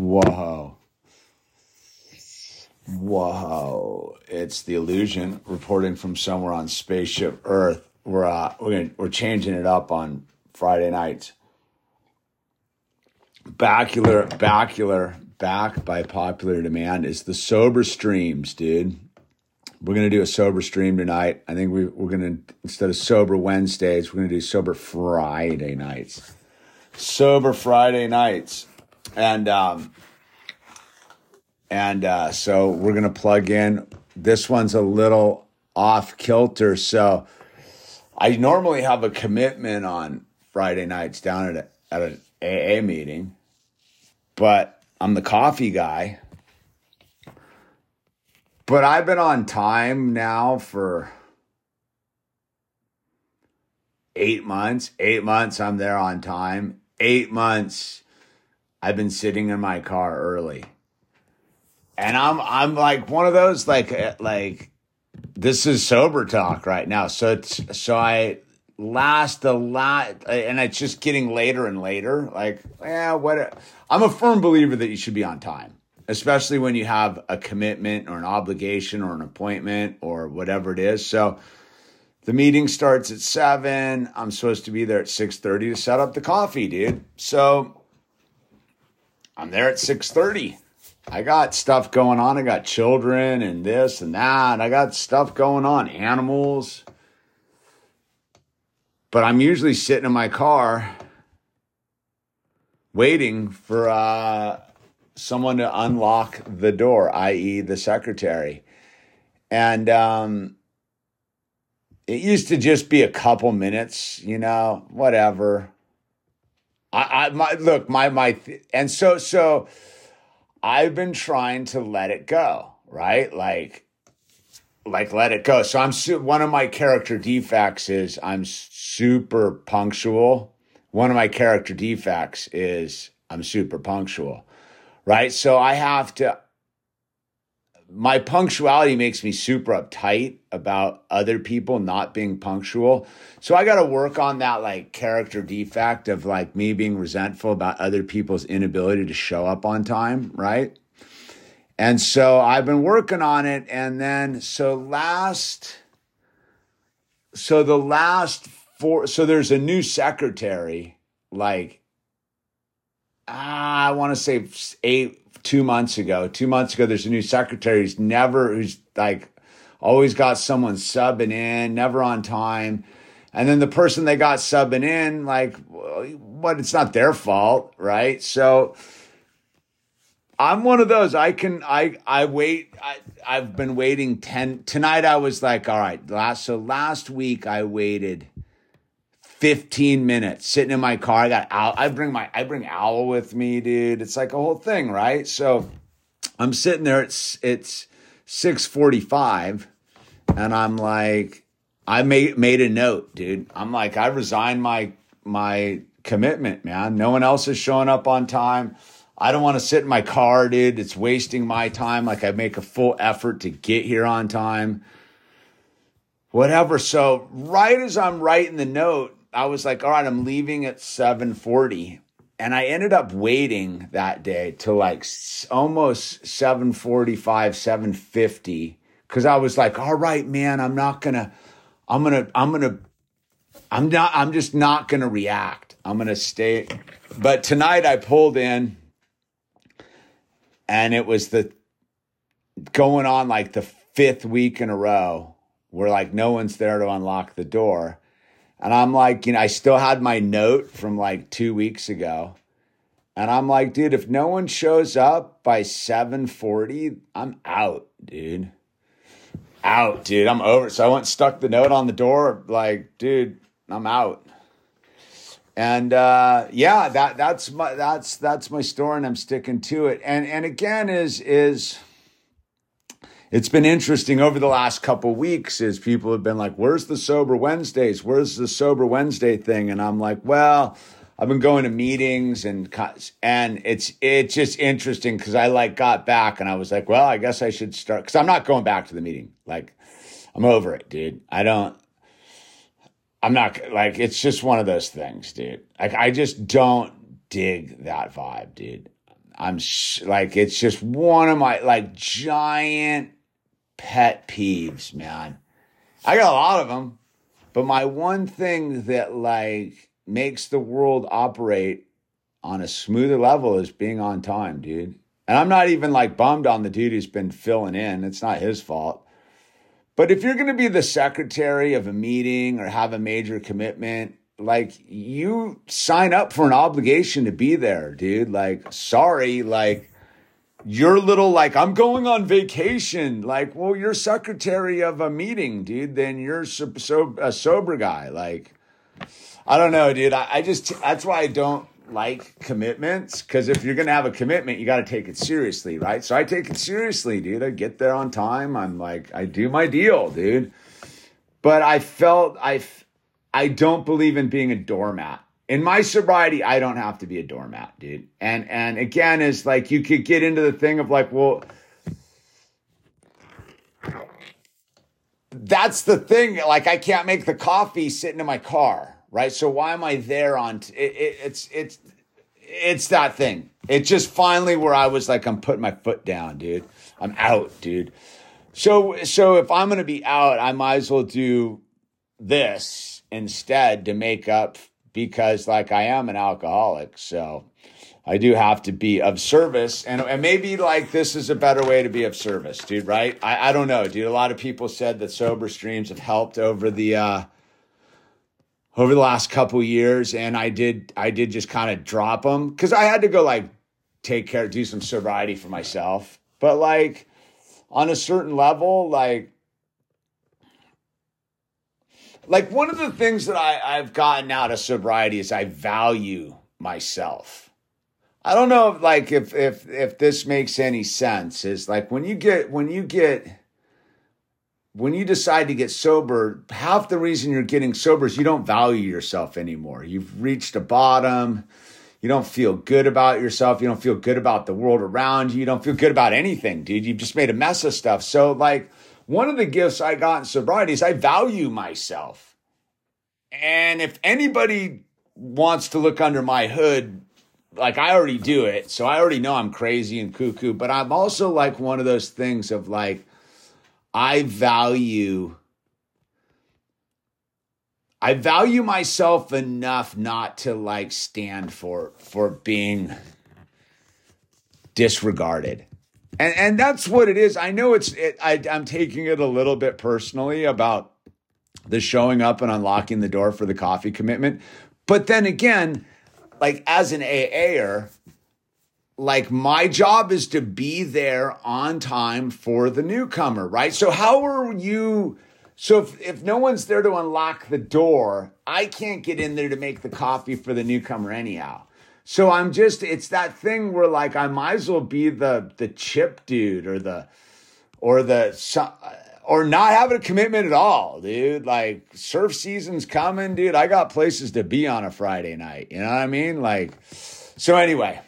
Whoa. Whoa. It's the illusion reporting from somewhere on spaceship Earth. We're uh, we're gonna, we're changing it up on Friday nights. Bacular, bacular, back by popular demand is the sober streams, dude. We're gonna do a sober stream tonight. I think we, we're gonna instead of sober Wednesdays, we're gonna do sober Friday nights. Sober Friday nights, and um, and uh, so we're gonna plug in. This one's a little off kilter, so I normally have a commitment on Friday nights down at a, at an AA meeting, but I'm the coffee guy. But I've been on time now for eight months. Eight months, I'm there on time. Eight months, I've been sitting in my car early. And I'm I'm like one of those like uh, like this is sober talk right now. So it's so I last a lot and it's just getting later and later. Like, yeah, what I'm a firm believer that you should be on time, especially when you have a commitment or an obligation or an appointment or whatever it is. So the meeting starts at seven. I'm supposed to be there at six thirty to set up the coffee, dude. So I'm there at six thirty. I got stuff going on. I got children and this and that. I got stuff going on, animals. But I'm usually sitting in my car waiting for uh, someone to unlock the door, i.e., the secretary. And um, it used to just be a couple minutes, you know, whatever. I, I my look, my my, and so so, I've been trying to let it go, right? Like, like let it go. So I'm su- one of my character defects is I'm super punctual. One of my character defects is I'm super punctual, right? So I have to. My punctuality makes me super uptight about other people not being punctual. So I got to work on that like character defect of like me being resentful about other people's inability to show up on time, right? And so I've been working on it. And then, so last, so the last four, so there's a new secretary, like, ah, I want to say eight, two months ago. Two months ago, there's a new secretary who's never, who's like, always got someone subbing in, never on time. And then the person they got subbing in, like, what? It's not their fault, right? So, I'm one of those. I can I I wait. I I've been waiting ten tonight. I was like, all right. Last so last week I waited 15 minutes sitting in my car. I got owl. I bring my I bring owl with me, dude. It's like a whole thing, right? So I'm sitting there. It's it's 6:45, and I'm like, I made made a note, dude. I'm like, I resigned my my commitment, man. No one else is showing up on time. I don't want to sit in my car, dude. It's wasting my time. Like I make a full effort to get here on time. Whatever. So right as I'm writing the note, I was like, all right, I'm leaving at 740. And I ended up waiting that day till like almost 745, 750. Cause I was like, all right, man, I'm not gonna, I'm gonna, I'm gonna, I'm not, I'm just not gonna react. I'm gonna stay. But tonight I pulled in and it was the going on like the fifth week in a row where like no one's there to unlock the door. And I'm like, you know, I still had my note from like two weeks ago. And I'm like, dude, if no one shows up by 740, I'm out, dude. Out, dude. I'm over. So I went stuck the note on the door, like, dude, I'm out and uh, yeah, that that's my that's that's my story, and I'm sticking to it. And and again, is is it's been interesting over the last couple weeks. Is people have been like, "Where's the sober Wednesdays? Where's the sober Wednesday thing?" And I'm like, well. I've been going to meetings and and it's it's just interesting because I like got back and I was like, well, I guess I should start because I'm not going back to the meeting. Like, I'm over it, dude. I don't. I'm not like it's just one of those things, dude. Like I just don't dig that vibe, dude. I'm sh- like, it's just one of my like giant pet peeves, man. I got a lot of them, but my one thing that like makes the world operate on a smoother level is being on time, dude. And I'm not even like bummed on the dude who's been filling in. It's not his fault. But if you're going to be the secretary of a meeting or have a major commitment, like you sign up for an obligation to be there, dude. Like, sorry, like you're little like I'm going on vacation. Like, well, you're secretary of a meeting, dude. Then you're so, so a sober guy. Like, I don't know, dude. I, I just that's why I don't like commitments because if you're gonna have a commitment, you got to take it seriously, right? So I take it seriously, dude. I get there on time. I'm like, I do my deal, dude. But I felt I, I don't believe in being a doormat. In my sobriety, I don't have to be a doormat, dude. And and again, is like you could get into the thing of like, well, that's the thing. Like I can't make the coffee sitting in my car right? So why am I there on? T- it, it, it's it's it's that thing. It's just finally where I was like, I'm putting my foot down, dude. I'm out, dude. So so if I'm gonna be out, I might as well do this instead to make up because like I am an alcoholic, so I do have to be of service, and, and maybe like this is a better way to be of service, dude. Right? I, I don't know, dude. A lot of people said that sober streams have helped over the uh, over the last couple years, and I did I did just kind of drop them because I had to go like take care, do some sobriety for myself. But like on a certain level, like like one of the things that I, I've gotten out of sobriety is I value myself. I don't know if like if if if this makes any sense. Is like when you get when you get when you decide to get sober, half the reason you're getting sober is you don't value yourself anymore. You've reached a bottom. You don't feel good about yourself. You don't feel good about the world around you. You don't feel good about anything, dude. You've just made a mess of stuff. So, like, one of the gifts I got in sobriety is I value myself. And if anybody wants to look under my hood, like I already do it. So I already know I'm crazy and cuckoo, but I'm also like one of those things of like, I value I value myself enough not to like stand for for being disregarded. And and that's what it is. I know it's it, I I'm taking it a little bit personally about the showing up and unlocking the door for the coffee commitment. But then again, like as an AAer, like my job is to be there on time for the newcomer, right? So how are you? So if, if no one's there to unlock the door, I can't get in there to make the coffee for the newcomer anyhow. So I'm just, it's that thing where like I might as well be the the chip dude or the or the or not having a commitment at all, dude. Like surf season's coming, dude. I got places to be on a Friday night. You know what I mean? Like, so anyway,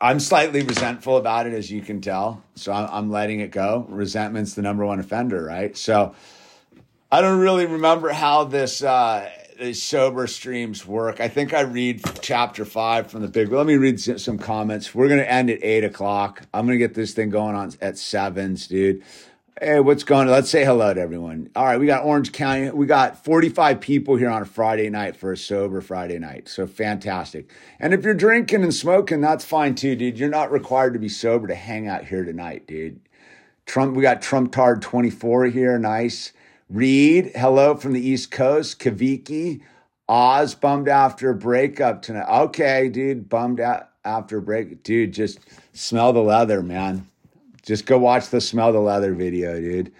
I'm slightly resentful about it, as you can tell. So I'm letting it go. Resentment's the number one offender, right? So I don't really remember how this uh, these sober streams work. I think I read chapter five from the big. Let me read some comments. We're gonna end at eight o'clock. I'm gonna get this thing going on at sevens, dude. Hey, what's going on? Let's say hello to everyone. All right, we got Orange County. We got 45 people here on a Friday night for a sober Friday night. So fantastic. And if you're drinking and smoking, that's fine too, dude. You're not required to be sober to hang out here tonight, dude. Trump, we got Trump Tard 24 here. Nice. Reed, hello from the East Coast. Kaviki, Oz, bummed after a breakup tonight. Okay, dude, bummed out after a break. Dude, just smell the leather, man. Just go watch the Smell the Leather video, dude.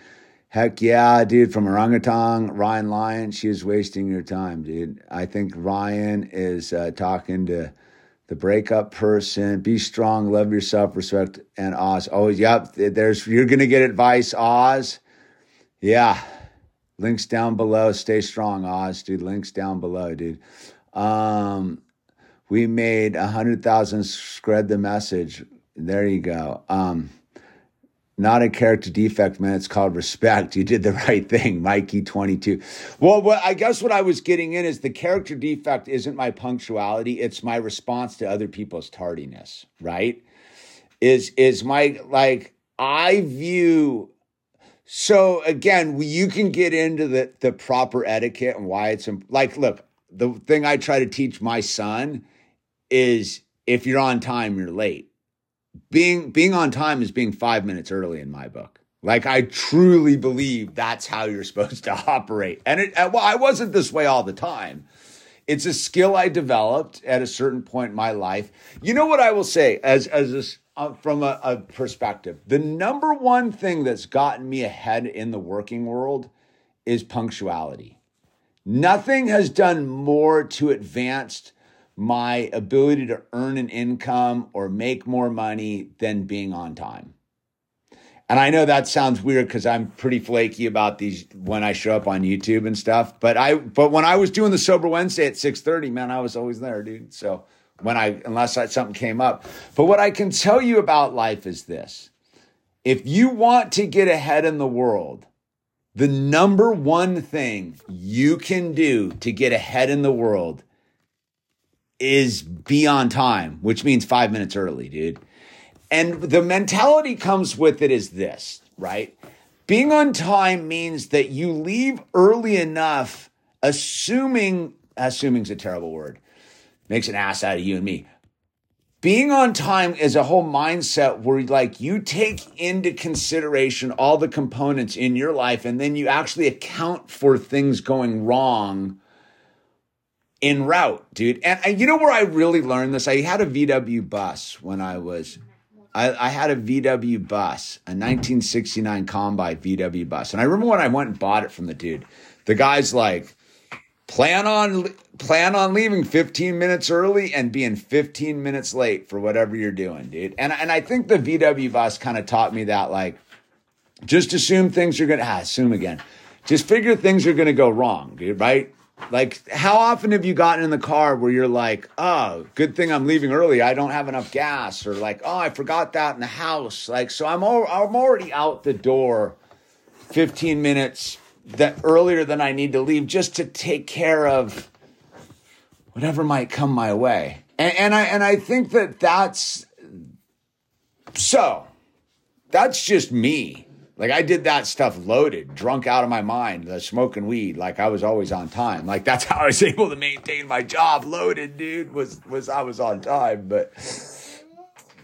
Heck yeah, dude, from Orangutan, Ryan Lyon, she is wasting your time, dude. I think Ryan is uh, talking to the breakup person. Be strong, love yourself, respect, and Oz. Oh, yep, there's you're gonna get advice, Oz. Yeah. Links down below. Stay strong, Oz, dude. Links down below, dude. Um, we made a hundred thousand spread the message. There you go. Um, not a character defect, man. It's called respect. You did the right thing, Mikey 22. Well, what I guess what I was getting in is the character defect isn't my punctuality, it's my response to other people's tardiness, right? Is is my like I view so again, you can get into the the proper etiquette and why it's like look, the thing I try to teach my son is if you're on time, you're late being being on time is being five minutes early in my book. Like I truly believe that's how you're supposed to operate. And it well, I wasn't this way all the time. It's a skill I developed at a certain point in my life. You know what I will say as as a, uh, from a, a perspective, the number one thing that's gotten me ahead in the working world is punctuality. Nothing has done more to advance my ability to earn an income or make more money than being on time. And I know that sounds weird because I'm pretty flaky about these when I show up on YouTube and stuff. But I but when I was doing the sober Wednesday at 6:30, man, I was always there, dude. So when I unless I, something came up. But what I can tell you about life is this. If you want to get ahead in the world, the number one thing you can do to get ahead in the world is be on time, which means five minutes early, dude. And the mentality comes with it is this, right? Being on time means that you leave early enough, assuming, assuming's a terrible word, makes an ass out of you and me. Being on time is a whole mindset where like you take into consideration all the components in your life and then you actually account for things going wrong en route, dude. And, and, you know where I really learned this? I had a VW bus when I was, I, I, had a VW bus, a 1969 Combine VW bus. And I remember when I went and bought it from the dude, the guy's like, plan on, plan on leaving 15 minutes early and being 15 minutes late for whatever you're doing, dude. And, and I think the VW bus kind of taught me that, like, just assume things are going to, ah, assume again. Just figure things are going to go wrong, dude, right? Like, how often have you gotten in the car where you're like, oh, good thing I'm leaving early. I don't have enough gas. Or like, oh, I forgot that in the house. Like, so I'm, I'm already out the door 15 minutes that earlier than I need to leave just to take care of whatever might come my way. And, and I, and I think that that's so that's just me. Like I did that stuff loaded, drunk out of my mind, uh, smoking weed. Like I was always on time. Like that's how I was able to maintain my job. Loaded, dude. Was was I was on time. But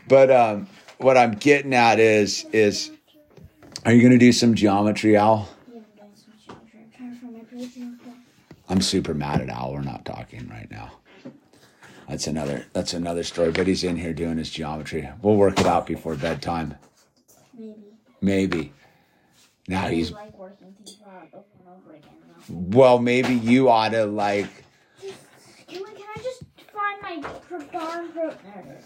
but um, what I'm getting at is is, are you gonna do some geometry, Owl? I'm super mad at Owl. We're not talking right now. That's another that's another story. But he's in here doing his geometry. We'll work it out before bedtime. Maybe. Maybe. Now he's like working things out over and over again. Well, maybe you ought to like. Can, can I just find my darn There it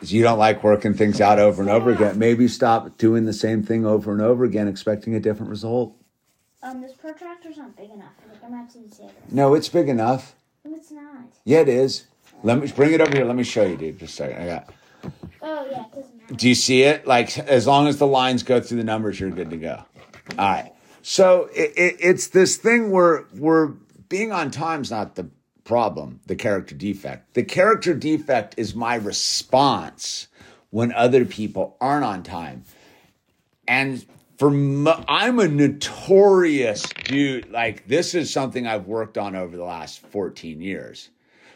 is. You don't like working things out over and over again. Maybe stop doing the same thing over and over again, expecting a different result. Um, this protractor's not big enough. Like, I'm not to say No, it's big enough. No, it's not. Yeah, it is. Let me bring it over here. Let me show you, dude. Just a second. I got. Oh yeah. Do you see it? Like as long as the lines go through the numbers, you're good to go. All right. So it, it, it's this thing where we're being on time's not the problem, the character defect. The character defect is my response when other people aren't on time. And for I'm a notorious dude. Like this is something I've worked on over the last 14 years.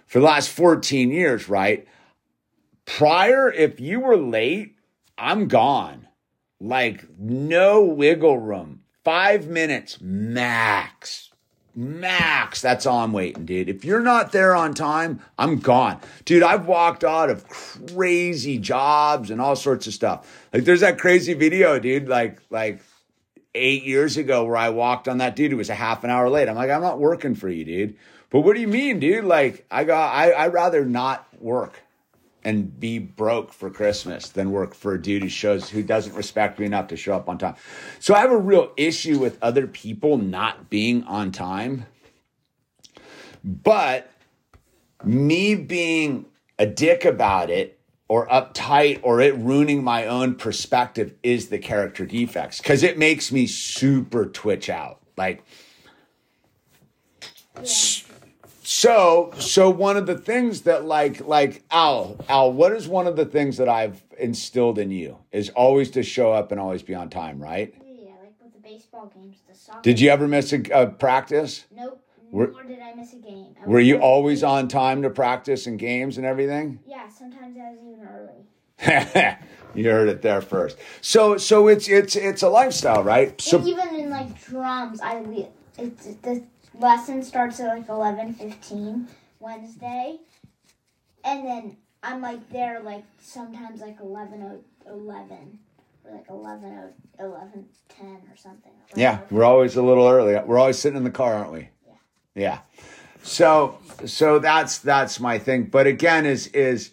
For the last 14 years, right? Prior, if you were late, I'm gone. Like no wiggle room. Five minutes max. Max. That's all I'm waiting, dude. If you're not there on time, I'm gone. Dude, I've walked out of crazy jobs and all sorts of stuff. Like there's that crazy video, dude, like like eight years ago where I walked on that dude who was a half an hour late. I'm like, I'm not working for you, dude. But what do you mean, dude? Like I got I I'd rather not work and be broke for Christmas than work for a dude who shows who doesn't respect me enough to show up on time. So I have a real issue with other people not being on time. But me being a dick about it or uptight or it ruining my own perspective is the character defects because it makes me super twitch out. Like, Yeah. So so one of the things that like like Owl Owl, what is one of the things that I've instilled in you is always to show up and always be on time, right? Yeah, like with the baseball games, the soccer. Did you ever miss a, a practice? Nope. Were- nor did I miss a game. I Were you always on time to practice and games and everything? Yeah, sometimes I was even early. you heard it there first. So so it's it's it's a lifestyle, right? and So even in like drums, I it's the lesson starts at like eleven fifteen Wednesday, and then I'm like there like sometimes like eleven oh eleven or like 11, 11 10 or something. yeah, we're always a little early. We're always sitting in the car, aren't we? Yeah. Yeah. So so that's that's my thing. But again, is is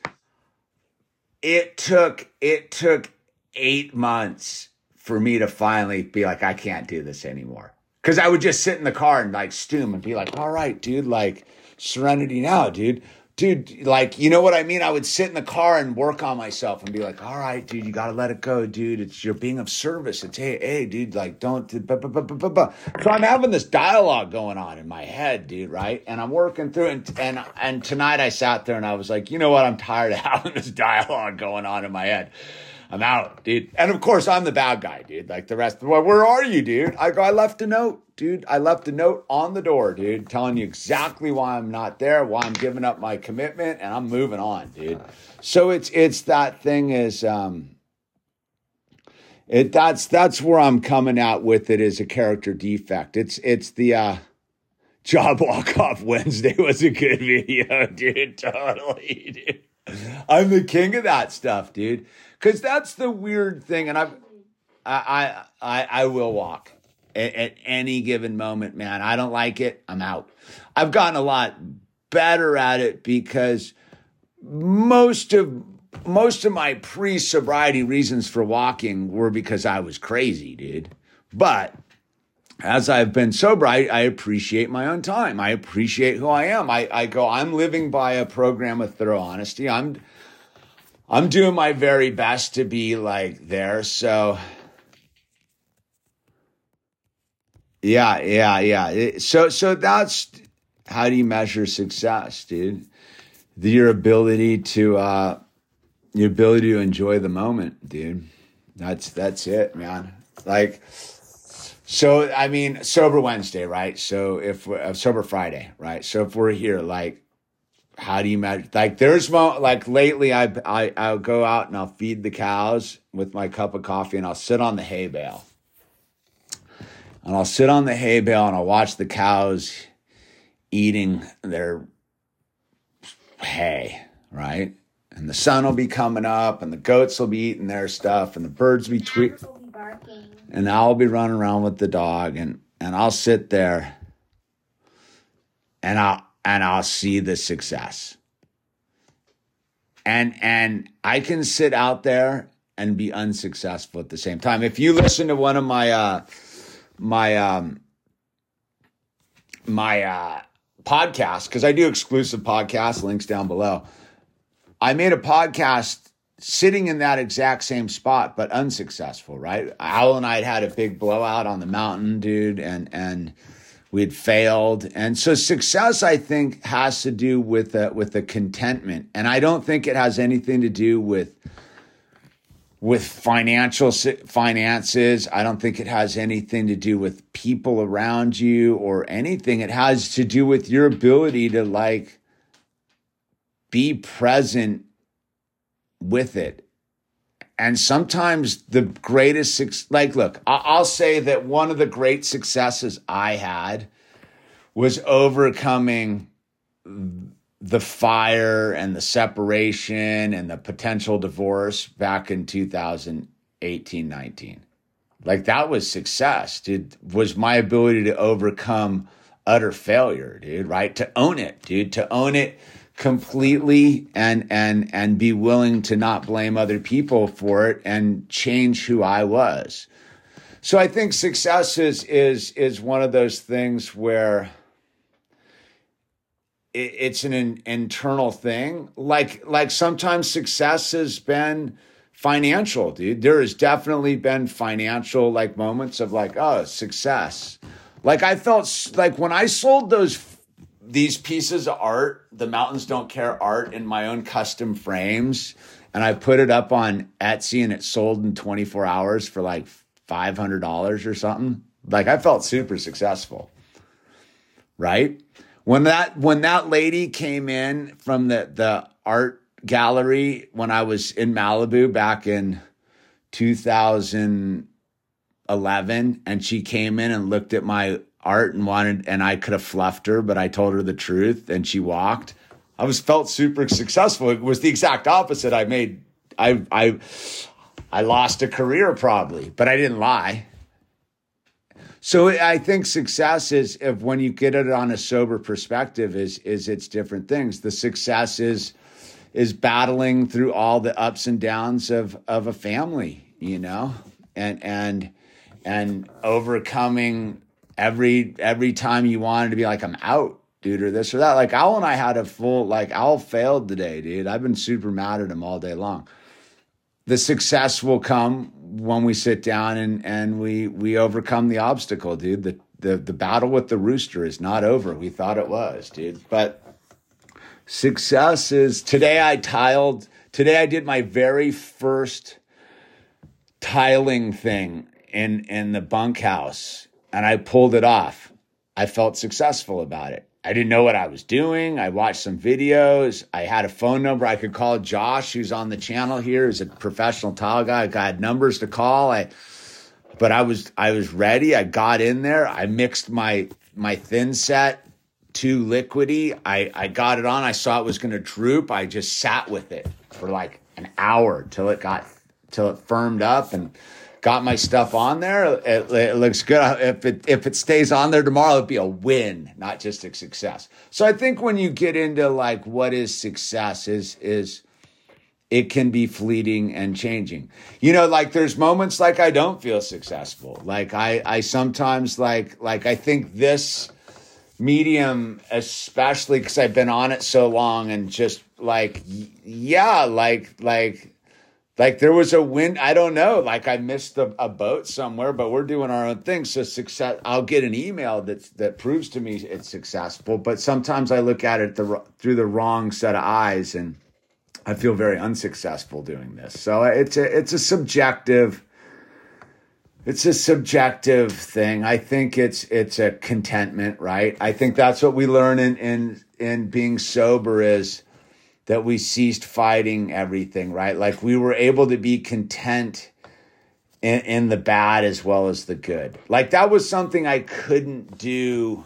it took it took eight months for me to finally be like, I can't do this anymore. Cause I would just sit in the car and like stoom and be like, all right, dude, like serenity now, dude. Dude, like, you know what I mean? I would sit in the car and work on myself and be like, all right, dude, you gotta let it go, dude. It's you're being of service. It's hey, hey, dude, like don't so I'm having this dialogue going on in my head, dude, right? And I'm working through and and and tonight I sat there and I was like, you know what? I'm tired of having this dialogue going on in my head. I'm out, dude. And of course, I'm the bad guy, dude. Like the rest. Well, where are you, dude? I go. I left a note, dude. I left a note on the door, dude, telling you exactly why I'm not there, why I'm giving up my commitment, and I'm moving on, dude. So it's it's that thing is um. It that's that's where I'm coming out with it as a character defect. It's it's the uh job walk off Wednesday was a good video, dude. Totally, dude. I'm the king of that stuff, dude. Cause that's the weird thing, and I've I I I, I will walk at, at any given moment, man. I don't like it. I'm out. I've gotten a lot better at it because most of most of my pre-sobriety reasons for walking were because I was crazy, dude. But as I've been sober, I, I appreciate my own time. I appreciate who I am. I, I go, I'm living by a program of thorough honesty. I'm I'm doing my very best to be like there. So yeah, yeah, yeah. So so that's how do you measure success, dude? The- Your ability to uh your ability to enjoy the moment, dude. That's that's it, man. Like so I mean, sober Wednesday, right? So if uh, sober Friday, right? So if we're here, like, how do you measure? Like, there's mo like lately, I I I'll go out and I'll feed the cows with my cup of coffee, and I'll sit on the hay bale, and I'll sit on the hay bale and I'll watch the cows eating their hay, right? And the sun will be coming up, and the goats will be eating their stuff, and the birds will be tweet Owls will be barking. and I'll be running around with the dog and and I'll sit there and I'll and I'll see the success. And and I can sit out there and be unsuccessful at the same time. If you listen to one of my uh my um my uh podcasts, because I do exclusive podcasts, links down below. I made a podcast sitting in that exact same spot, but unsuccessful, right? Owl and I had had a big blowout on the mountain, dude, and and we had failed. And so success, I think, has to do with a, with a contentment, and I don't think it has anything to do with with financial finances. I don't think it has anything to do with people around you or anything. It has to do with your ability to like be present with it. And sometimes the greatest, like, look, I'll say that one of the great successes I had was overcoming the fire and the separation and the potential divorce back in 2018 19 like that was success dude. Was my ability to overcome utter failure dude right? To own it dude. To own it completely and and and be willing to not blame other people for it and change who I was so I think success is is is one of those things where it, it's an in, internal thing. Like like sometimes success has been financial, dude. There has definitely been financial like moments of like oh success. Like I felt like when I sold those these pieces of art, the Mountains Don't Care art in my own custom frames, and I put it up on Etsy and it sold in 24 hours for like $500 or something. Like I felt super successful. Right? When that when that lady came in from the the art gallery when I was in Malibu back in 2011 and she came in and looked at my art and wanted and I could have fluffed her but I told her the truth and she walked. I was felt super successful. It was the exact opposite. I made I I I lost a career probably, but I didn't lie. So I think success is if when you get it on a sober perspective is is it's different things. The success is is battling through all the ups and downs of of a family, you know, and and and overcoming every every time you wanted to be like I'm out, dude, or this or that. Like Owl and I had a full like Owl failed today, dude. I've been super mad at him all day long. The success will come when we sit down and and we we overcome the obstacle, dude. The the the battle with the rooster is not over. We thought it was, dude. But success is today I tiled today I did my very first tiling thing in in the bunkhouse and I pulled it off. I felt successful about it. I didn't know what I was doing. I watched some videos. I had a phone number I could call Josh, who's on the channel here, who's a professional tile guy. I got numbers to call. I, but I was I was ready. I got in there. I mixed my my thin set too liquidy. I I got it on. I saw it was going to droop. I just sat with it for like an hour till it got till it firmed up and got my stuff on there. It, it, looks good. If it if it stays on there tomorrow, it'd be a win, not just a success. So I think when you get into like what is success is is it can be fleeting and changing. You know, like there's moments like I don't feel successful. Like I I sometimes like like I think this medium especially cuz I've been on it so long and just like yeah, like like like there was a wind i don't know like i missed a, a, boat somewhere but we're doing our own thing. So success i'll get an email that that proves to me it's successful but sometimes i look at it the, through the wrong set of eyes and i feel very unsuccessful doing this. So it's a it's a subjective it's a subjective thing. I think it's it's a contentment right? I think that's what we learn in in in being sober is that we ceased fighting everything, right? Like we were able to be content in, in, the bad as well as the good. Like that was something I couldn't do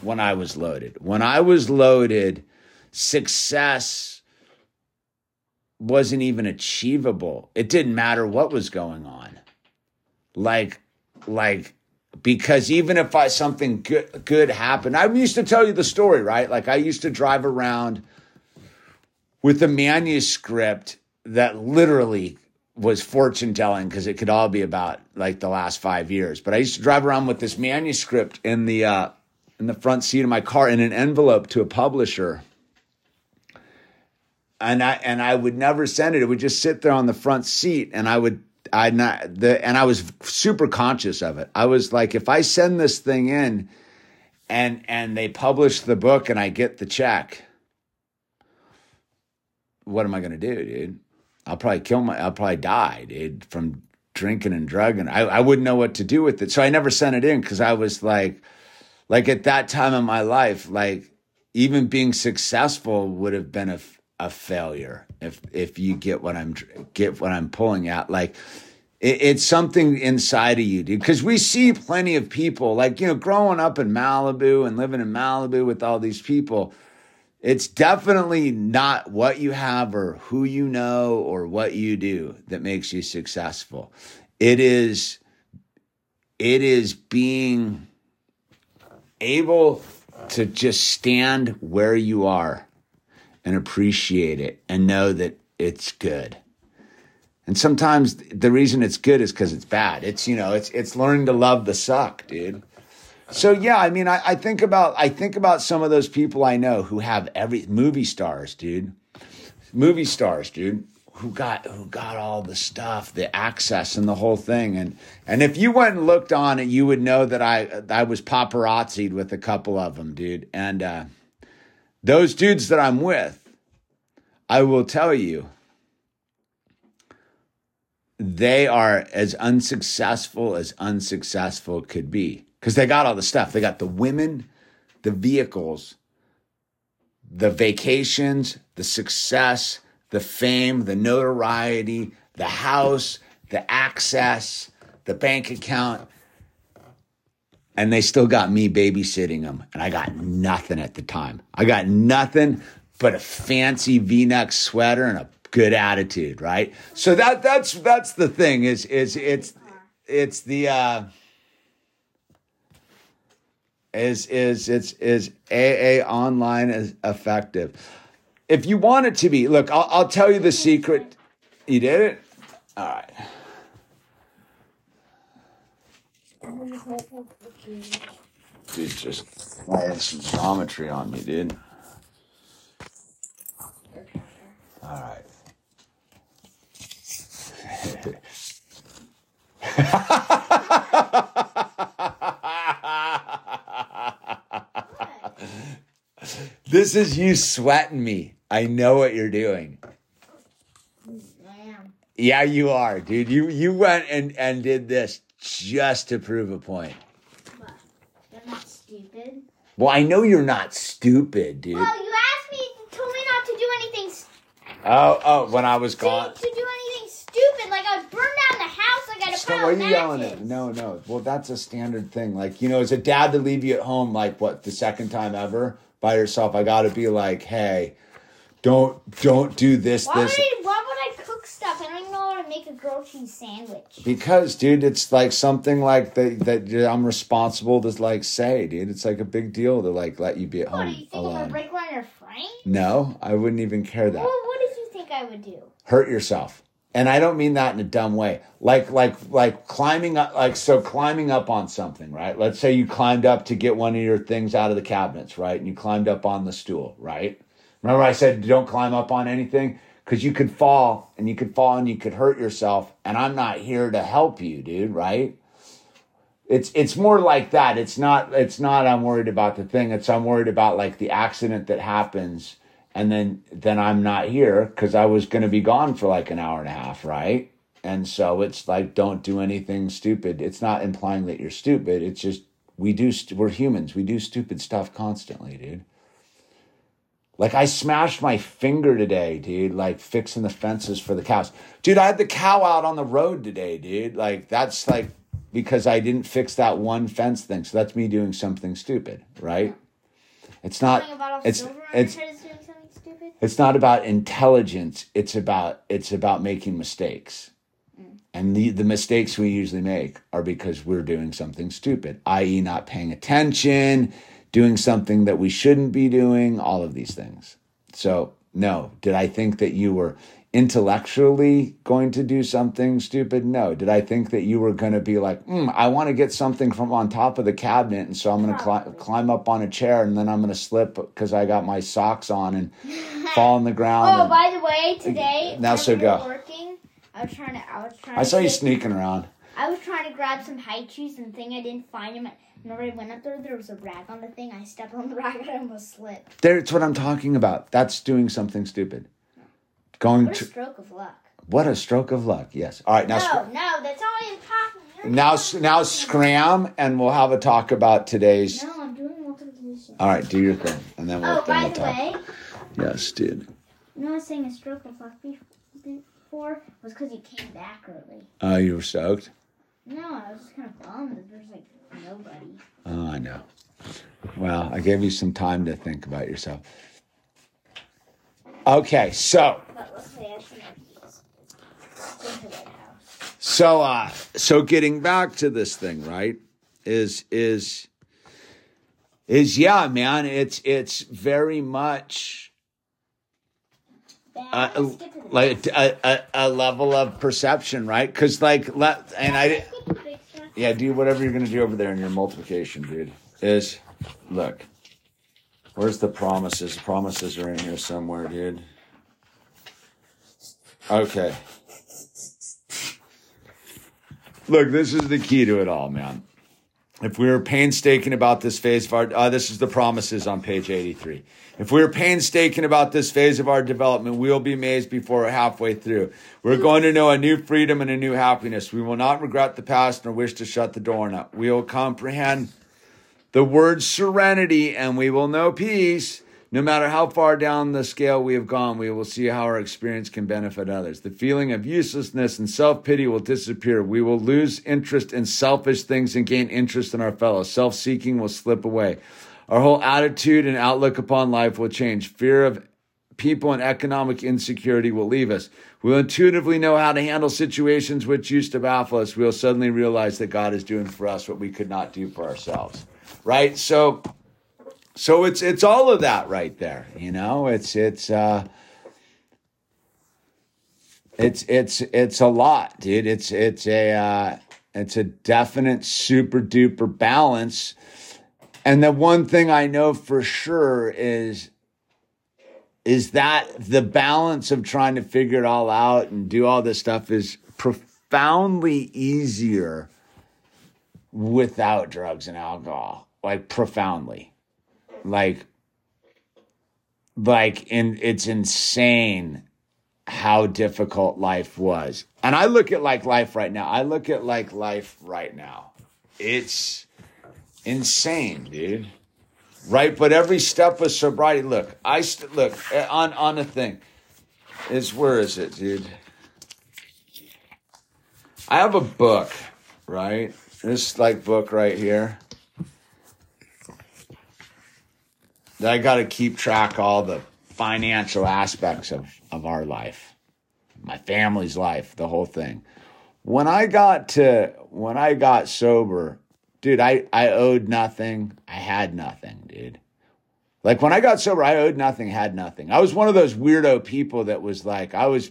when I was loaded. When I was loaded, success wasn't even achievable. It didn't matter what was going on. Like, like, because even if I something good good happened, I used to tell you the story, right? Like I used to drive around with a manuscript that literally was fortune telling because it could all be about like the last five years. But I used to drive around with this manuscript in the uh, in the front seat of my car in an envelope to a publisher. And I and I would never send it. It would just sit there on the front seat, and I would I not the and I was super conscious of it. I was like, if I send this thing in, and and they publish the book, and I get the check what am I to do, dude? I'll probably kill my, I'll probably die, dude, from drinking and drugging. I, I wouldn't know what to do with it. So I never sent it in because I was like, like at that time in my life, like even being successful would have been a, a failure if, if you get what I'm, get what I'm pulling at. Like, it, it's something inside of you, dude. Because we see plenty of people, like, you know, growing up in Malibu and living in Malibu with all these people it's definitely not what you have or who you know or what you do that makes you successful. It is it is being able to just stand where you are and appreciate it and know that it's good. And sometimes the reason it's good is because it's bad. It's you know, it's it's learning to love the suck, dude. So yeah, I mean, I, I think about I think about some of those people I know who have every movie stars, dude. Movie stars, dude, who got who got all the stuff, the access, and the whole thing. And and if you went and looked on it, you would know that I I was paparazzied with a couple of them, dude. And uh, those dudes that I'm with, I will tell you, they are as unsuccessful as unsuccessful could be because they got all the stuff. They got the women, the vehicles, the vacations, the success, the fame, the notoriety, the house, the access, the bank account. And they still got me babysitting them. And I got nothing at the time. I got nothing but a fancy V-neck sweater and a good attitude, right? So that that's that's the thing is is it's it's the uh is is it's is AA online is effective. If you want it to be, look, I'll, I'll tell you the secret. You did it. All right. Dude, just had some geometry on me, dude. All right. this is you sweating me. I know what you're doing. Yeah, you are, dude. You you went and and did this just to prove a point. But they're not stupid. Well, I know you're not stupid, dude. Well, you asked me, told me not to do anything. s- Oh, oh, when I was gone. to do anything stupid, like I burned down the house. I got a pile why are you yelling at No, no. Well, that's a standard thing. Like, you know, as a dad to leave you at home, like what, the second time ever by yourself, I gotta be like, hey, don't don't do this, Why would, this. I, why would I cook stuff? I don't even know how to make a grilled cheese sandwich. Because, dude, it's like something like that that I'm responsible to like say, dude. It's like a big deal to like let you be at home. What do home you think I'm gonna alone. break one of your frame? No, I wouldn't even care that. Well, what did you think I would do? hurt yourself and i don't mean that in a dumb way. Like like like climbing up like so climbing up on something right? Let's say you climbed up to get one of your things out of the cabinets right? And you climbed up on the stool right? Remember i said don't climb up on anything? Because you could fall and you could fall and you could hurt yourself and i'm not here to help you dude right? It's it's more like that. It's not it's not i'm worried about the thing. It's i'm worried about like the accident that happens and then then i'm not here because i was going to be gone for like an hour and a half right and so it's like don't do anything stupid it's not implying that you're stupid it's just we do st- we're humans we do stupid stuff constantly dude like I smashed my finger today, dude, like fixing the fences for the cows. Dude, I had the cow out on the road today, dude. Like that's like because I didn't fix that one fence thing. So that's me doing something stupid, right? It's not about it's it's your head is doing something stupid? It's not about intelligence. It's about it's about making mistakes. Mm. And the, the mistakes we usually make are because we're doing something stupid, i.e., not paying attention, doing something that we shouldn't be doing, all of these things. So, no. Did I think that you were intellectually going to do something stupid? No. Did I think that you were going to be like, mm, I want to get something from on top of the cabinet, and so I'm going to cli- climb up on a chair, and then I'm going to slip because I got my socks on and fall on the ground. Oh, and- by the way, today Now, so go. working, I was trying to. I was trying. I saw you get- sneaking around. I was trying to grab some high cheese and thing I didn't find him. Whenever I went up there, there was a rag on the thing. I stepped on the rag and I almost slipped. That's what I'm talking about. That's doing something stupid. Going What a to stroke of luck. what a stroke of luck. Yes. All right. Now, No, sc- no, that's all I'm talking. You're now, now, scram, and we'll have a talk about today's. No, I'm doing multiplication. All right, do your thing, and then we'll, Oh, then by we'll the talk. way, Yes, dude. you know I was saying a stroke of luck before was because you came back early. Oh, you were stoked. No, I was just kind of bummed that there's like nobody. Oh, I know. Well, I gave you some time to think about yourself. Okay, so But let's say I have some keys. Go to that so. So uh so getting back to this thing, right? Is is is yeah, man, it's it's very much uh, like a, a, a level of perception, right? Cuz like let and I yeah, do whatever you're gonna do over there in your multiplication, dude. Is look. Where's the promises? The promises are in here somewhere, dude. Okay. Look, this is the key to it all, man. If we are painstaking about this phase of our, uh, this is the promises on page 83. If we are painstaking about this phase of our development, we will be amazed before we're halfway through. We're going to know a new freedom and a new happiness. We will not regret the past nor wish to shut the door on it. We will comprehend the word serenity and we will know peace. No matter how far down the scale we have gone, we will see how our experience can benefit others. The feeling of uselessness and self pity will disappear. We will lose interest in selfish things and gain interest in our fellows. Self seeking will slip away. Our whole attitude and outlook upon life will change. Fear of people and economic insecurity will leave us. We'll intuitively know how to handle situations which used to baffle us. We'll suddenly realize that God is doing for us what we could not do for ourselves. Right? So so it's it's all of that right there, you know? It's it's uh it's it's it's a lot, dude. It's it's a uh it's a definite super duper balance. And the one thing I know for sure is is that the balance of trying to figure it all out and do all this stuff is profoundly easier without drugs and alcohol. Like profoundly. Like like and it's insane how difficult life was. And i look at like life right now. I look at like life right now. It's insane dude. Right? But every step of sobriety look i st- look eh, on on a thing is where is it dude? I have a book right? This like book right here that I got to keep track all the financial aspects of, of our life, my family's life, the whole thing. When I got to when I got sober, dude, I, I owed nothing. I had nothing, dude. Like when I got sober, I owed nothing, had nothing. I was one of those weirdo people that was like, I was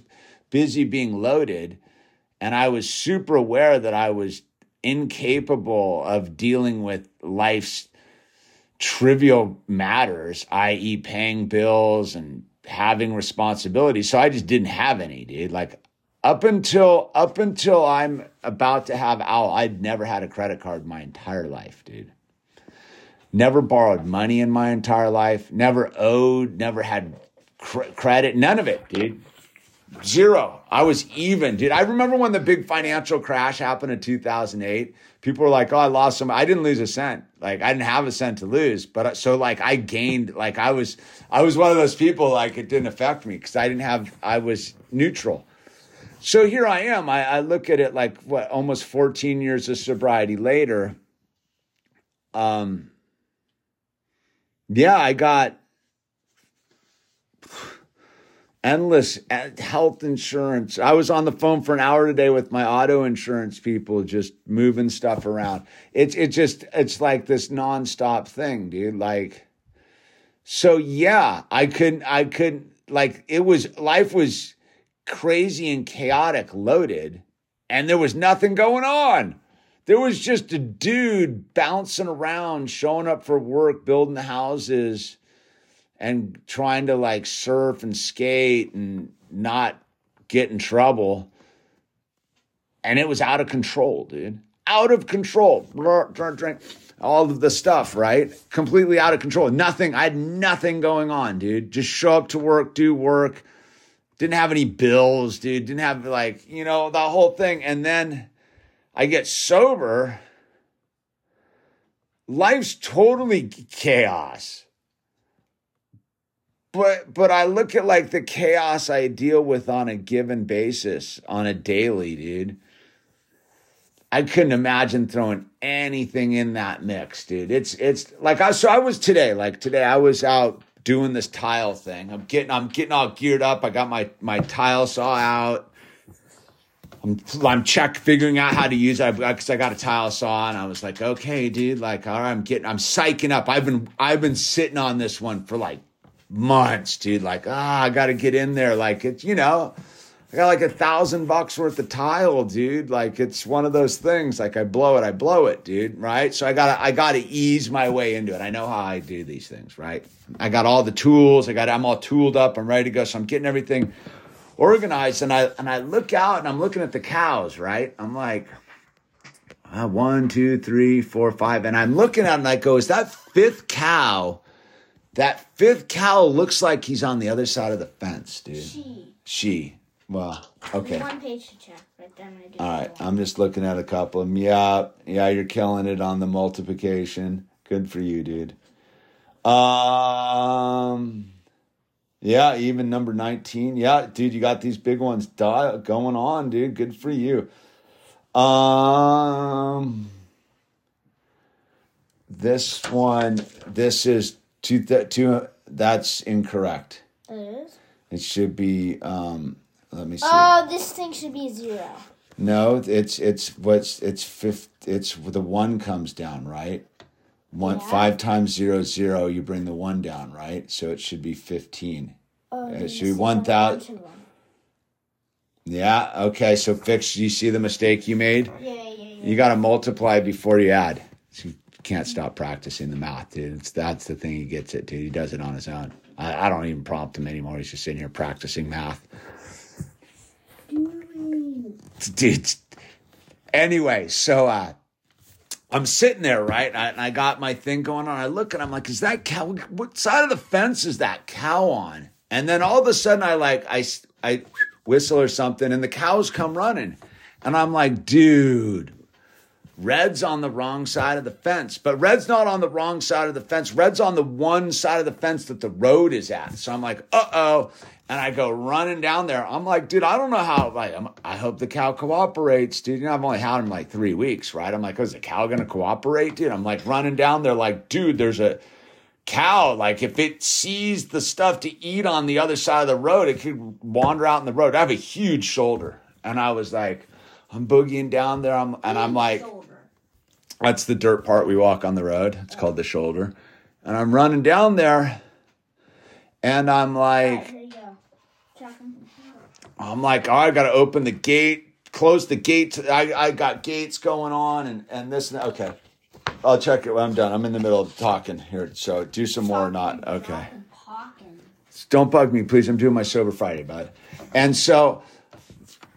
busy being loaded and I was super aware that I was incapable of dealing with life's trivial matters, i.e., paying bills and having responsibilities. So I just didn't have any, dude. Like up until up until I'm about to have Owl, I'd never had a credit card my entire life, dude. Never borrowed money in my entire life. Never owed. Never had cr- credit. None of it, dude. Zero. I was even, dude. I remember when the big financial crash happened in 2008 people were like, "Oh, I lost some." I didn't lose a cent. Like I didn't have a cent to lose, but so like I gained. Like I was, I was one of those people. Like it didn't affect me because I didn't have. I was neutral. So here I am. I, I look at it like what almost 14 years of sobriety later. Um. Yeah, I got endless uh, health insurance. I was on the phone for an hour today with my auto insurance people, just moving stuff around. It's it just it's like this nonstop thing, dude. Like, so yeah, I couldn't I couldn't like it was life was crazy and chaotic, loaded, and there was nothing going on. There was just a dude bouncing around, showing up for work, building the houses and trying to like surf and skate and not get in trouble. And it was out of control, dude. Out of control. All of the stuff, right? Completely out of control. Nothing. I had nothing going on, dude. Just show up to work, do work. Didn't have any bills, dude. Didn't have like, you know, the whole thing. And then I get sober. Life's totally chaos but but I look at like the chaos I deal with on a given basis on a daily, dude. I couldn't imagine throwing anything in that mix, dude. It's it's like I so I was today, like today I was out doing this tile thing. I'm getting I'm getting all geared up. I got my my tile saw out. I'm I'm check figuring out how to use it because I got a tile saw and I was like, okay, dude, like all right, I'm getting I'm psyching up. I've been I've been sitting on this one for like months, dude. Like, ah, I got to get in there. Like, it's, you know, I got like a thousand bucks worth of tile, dude. Like it's one of those things. Like I blow it, I blow it, dude. Right. So I gotta, I gotta ease my way into it. I know how I do these things, right? I got all the tools. I got, I'm all tooled up. I'm ready to go. So I'm getting everything organized. And I, and I look out and I'm looking at the cows, right? I'm like, uh, one, two, three, four, five. And I'm looking at it and I go, is that fifth cow? That fifth cow looks like he's on the other side of the fence, dude. She. She. Well, okay. One page to check, but then I do. All right. I'm just looking at a couple of them. Yeah. Yeah. You're killing it on the multiplication. Good for you, dude. Um, yeah. Even number 19. Yeah. Dude, you got these big ones going on, dude. Good for you. Um, this one, this is two, th- two, that's incorrect. It is. It should be, um, let me see. Oh, this thing should be zero. No, it's it's what's it's fifth. It's the one comes down, right? One Yeah. five times zero zero. You bring the one down, right? So it should be fifteen. Oh, It should be 1,000. bunch of them. Yeah. Okay. So fix. You see the mistake you made. Yeah, yeah, yeah. You got to multiply before you add. So can't stop practicing the math, dude. It's, that's the thing he gets it, dude. He does it on his own. I, I don't even prompt him anymore. He's just sitting here practicing math. dude. Anyway, so uh, I'm sitting there, right? And I, and I got my thing going on. I look and I'm like, is that cow? What side of the fence is that cow on? And then all of a sudden, I like, I, I whistle or something, and the cows come running. And I'm like, dude, Red's on the wrong side of the fence, but Red's not on the wrong side of the fence. Red's on the one side of the fence that the road is at. So I'm like, uh oh. And I go running down there. I'm like, dude, I don't know how. Like, I'm, I hope the cow cooperates, dude. You know, I've only had him like three weeks, right? I'm like, oh, is the cow gonna cooperate, dude? I'm like running down there, like, dude, there's a cow. Like, if it sees the stuff to eat on the other side of the road, it could wander out in the road. I have a huge shoulder, and I was like, I'm boogieing down there. I'm and I'm like. That's the dirt part we walk on the road. It's called the shoulder. And I'm running down there and I'm like, here you go. Check 'em. I'm like, oh, I got to open the gate, close the gate. I, I got gates going on and, and this. And that. Okay. I'll check it when I'm done. I'm in the middle of talking here. So do some more or not. Okay. Don't bug me, please. I'm doing my sober Friday, bud. And so,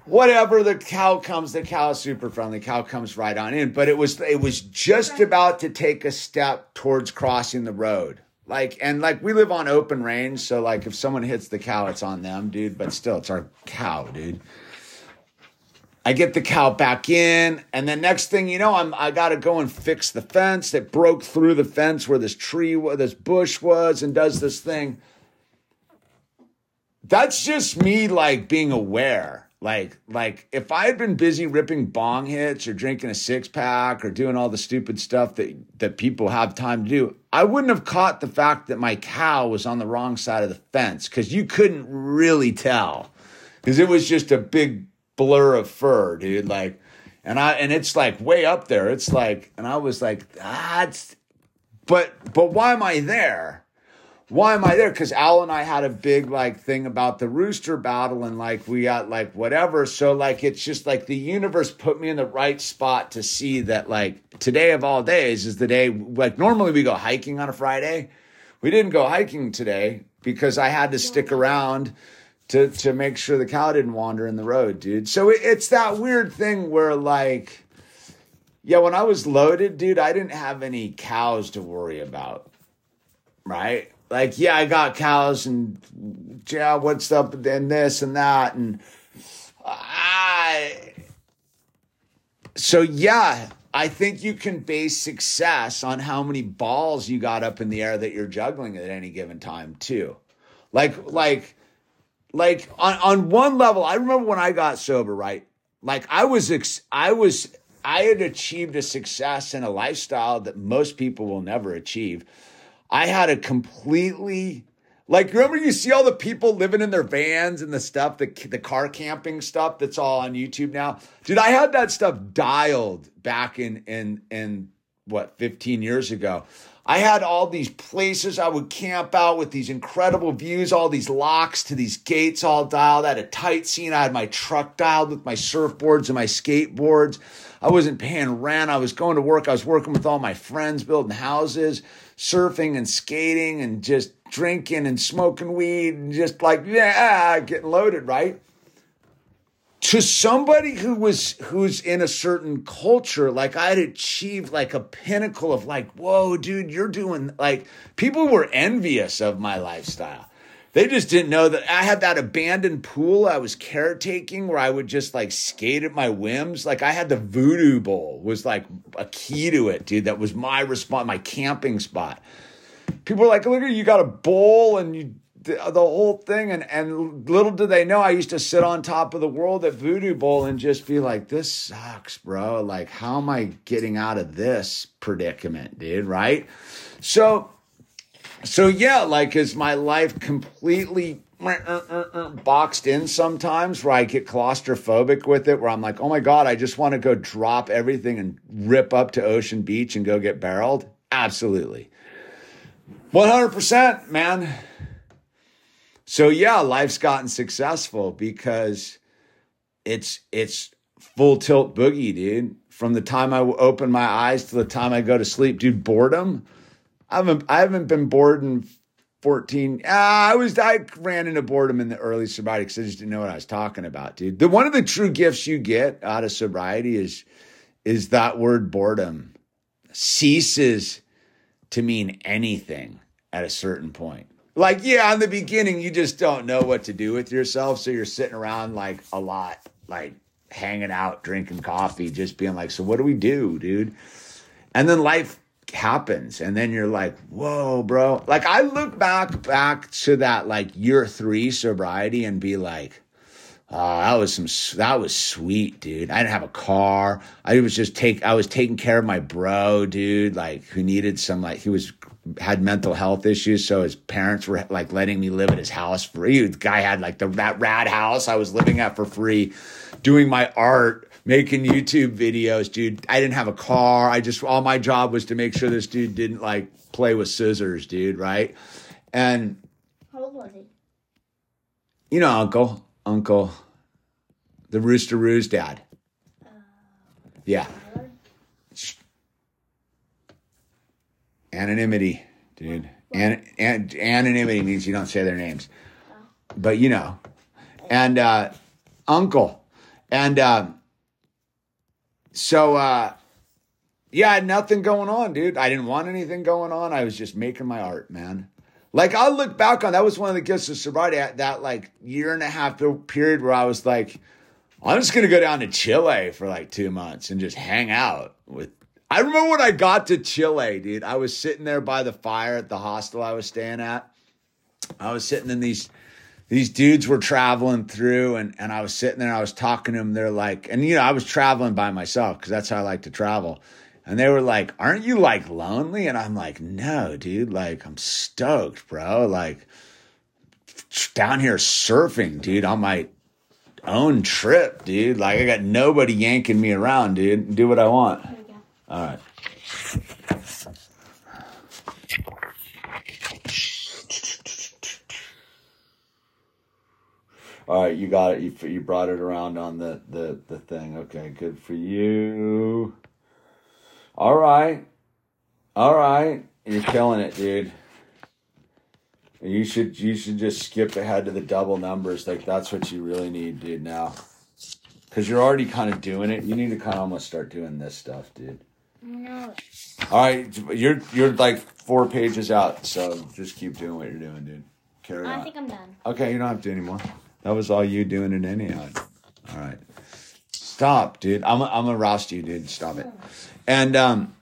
whatever the cow comes, the cow is super friendly. Cow comes right on in, but it was it was just about to take a step towards crossing the road. Like and like we live on open range, so like if someone hits the cow, it's on them, dude. But still, it's our cow, dude. I get the cow back in, and then next thing you know, I'm I gotta go and fix the fence that broke through the fence where this tree, wa- this bush was, and does this thing that's just me like being aware like like if i had been busy ripping bong hits or drinking a six pack or doing all the stupid stuff that that people have time to do i wouldn't have caught the fact that my cow was on the wrong side of the fence because you couldn't really tell. Because it was just a big blur of fur dude like and i and it's like way up there. It's like and i was like that's but but why am i there why am I there? Because Owl and I had a big like thing about the rooster battle, and like we got like whatever. So like it's just like the universe put me in the right spot to see that like today of all days is the day. Like normally we go hiking on a Friday, we didn't go hiking today because I had to stick around to to make sure the cow didn't wander in the road, dude. So it, it's that weird thing where like, yeah, when I was loaded, dude, I didn't have any cows to worry about right? Like, yeah, I got cows and yeah, what's up and this and that and I. So yeah, I think you can base success on how many balls you got up in the air that you're juggling at any given time too. Like, like, like on on one level, I remember when I got sober, right? Like I was, ex- I was, I had achieved a success in a lifestyle that most people will never achieve. I had a completely like remember you see all the people living in their vans and the stuff the the car camping stuff that's all on YouTube now. Dude, I had that stuff dialed back in in in what 15 years ago. I had all these places I would camp out with these incredible views, all these locks to these gates all dialed. I had a tight scene. I had my truck dialed with my surfboards and my skateboards. I wasn't paying rent. I was going to work. I was working with all my friends, building houses, surfing and skating and just drinking and smoking weed and just like, yeah, getting loaded, right? to somebody who was who's in a certain culture like i'd achieved like a pinnacle of like whoa dude you're doing like people were envious of my lifestyle they just didn't know that i had that abandoned pool i was caretaking where i would just like skate at my whims like i had the voodoo bowl was like a key to it dude that was my response my camping spot people were like look you got a bowl and you the, the whole thing. And, and little did they know, I used to sit on top of the world at Voodoo Bowl and just be like, this sucks, bro. Like, how am I getting out of this predicament, dude? Right? So, so yeah, like, is my life completely boxed in sometimes where I get claustrophobic with it, where I'm like, oh my God, I just want to go drop everything and rip up to Ocean Beach and go get barreled? Absolutely. 100%, man. So yeah, life's gotten successful because it's it's full tilt boogie, dude. From the time I open my eyes to the time I go to sleep, dude. Boredom. I haven't I haven't been bored in 14. Ah, I was I ran into boredom in the early sobriety because I just didn't know what I was talking about, dude. The one of the true gifts you get out of sobriety is is that word boredom ceases to mean anything at a certain point like yeah in the beginning you just don't know what to do with yourself so you're sitting around like a lot like hanging out drinking coffee just being like so what do we do dude and then life happens and then you're like whoa bro like i look back back to that like year three sobriety and be like uh, that was some that was sweet, dude. I didn't have a car. I was just take I was taking care of my bro, dude, like who needed some like he was had mental health issues, so his parents were like letting me live at his house for free. The guy had like the that rad house I was living at for free, doing my art, making YouTube videos, dude. I didn't have a car. I just all my job was to make sure this dude didn't like play with scissors, dude, right? And how old was he? You know, uncle, uncle, the Rooster Roo's dad. Uh, yeah. Anonymity, dude. An, an, anonymity means you don't say their names, but you know. And uh, uncle, and uh, so uh, yeah, I had nothing going on, dude. I didn't want anything going on. I was just making my art, man. Like I look back on that was one of the gifts of sobriety. That like year and a half period where I was like, I'm just gonna go down to Chile for like two months and just hang out with I remember when I got to Chile, dude. I was sitting there by the fire at the hostel I was staying at. I was sitting in these these dudes were traveling through and, and I was sitting there I was talking to them. They're like, and you know, I was traveling by myself because that's how I like to travel. And they were like, Aren't you like lonely? And I'm like, No, dude, like I'm stoked, bro. Like down here surfing, dude, on my own trip, dude. Like I got nobody yanking me around, dude. Do what I want. All right. Right, you got it. You, you brought it around on the, the, the thing. Okay, good for you. All right. All right. You're killing it, dude. You should you should just skip ahead to the double numbers. Like that's what you really need, dude, now. Cause you're already kind of doing it. You need to kind of almost start doing this stuff, dude. No. All right, you're you're like four pages out, so just keep doing what you're doing, dude. Carry I on. I think I'm done. Okay, you don't have to anymore. That was all you doing it anyhow. All right, stop, dude. I'm I'm gonna roust you, dude. Stop it. And um.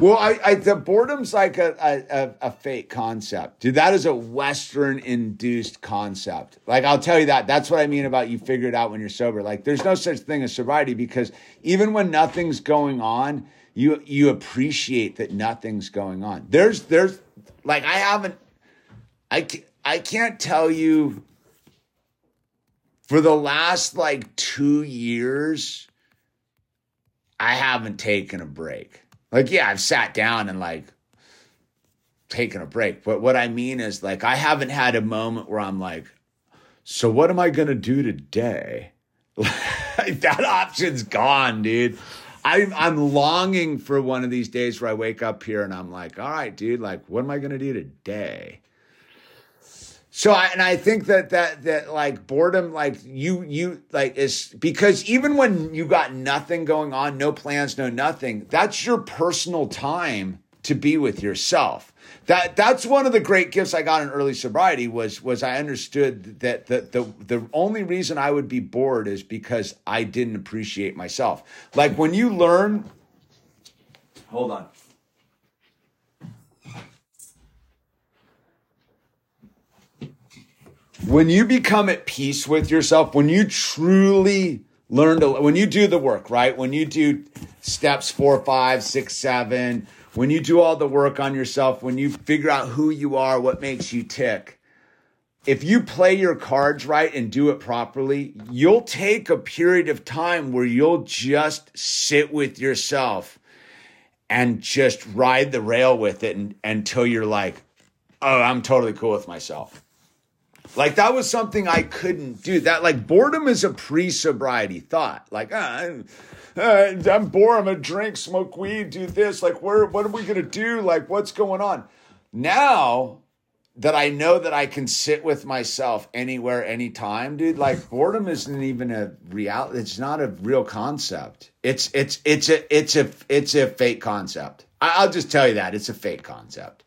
Well, I, I the boredom's like a, a, a fake concept, dude. That is a Western induced concept. Like I'll tell you that. That's what I mean about you figure it out when you're sober. Like there's no such thing as sobriety because even when nothing's going on, you you appreciate that nothing's going on. There's there's like I haven't I I can't tell you for the last like two years I haven't taken a break. Like, yeah, I've sat down and like taken a break. But what I mean is, like, I haven't had a moment where I'm like, so what am I going to do today? that option's gone, dude. I'm, I'm longing for one of these days where I wake up here and I'm like, all right, dude, like, what am I to do today? So I, and I think that that that like boredom like you you like is because even when you got nothing going on, no plans, no nothing, that's your personal time to be with yourself. That that's one of the great gifts I got in early sobriety was was I understood that the the the only reason I would be bored is because I didn't appreciate myself. Like when you learn Hold on. When you become at peace with yourself, when you truly learn to, when you do the work, right? When you do steps four, five, six, seven, when you do all the work on yourself, when you figure out who you are, what makes you tick, if you play your cards right and do it properly, you'll take a period of time where you'll just sit with yourself and just ride the rail with it and, until you're like, oh, I'm totally cool with myself. Like that was something I couldn't do. That like boredom is a pre-sobriety thought. Like ah, uh, I'm bored. I'm gonna drink, smoke weed, do this. Like where? What are we gonna do? Like what's going on? Now that I know that I can sit with myself anywhere, anytime, dude. Like boredom isn't even a real. It's not a real concept. It's it's it's a it's a it's a fake concept. I'll just tell you that it's a fake concept.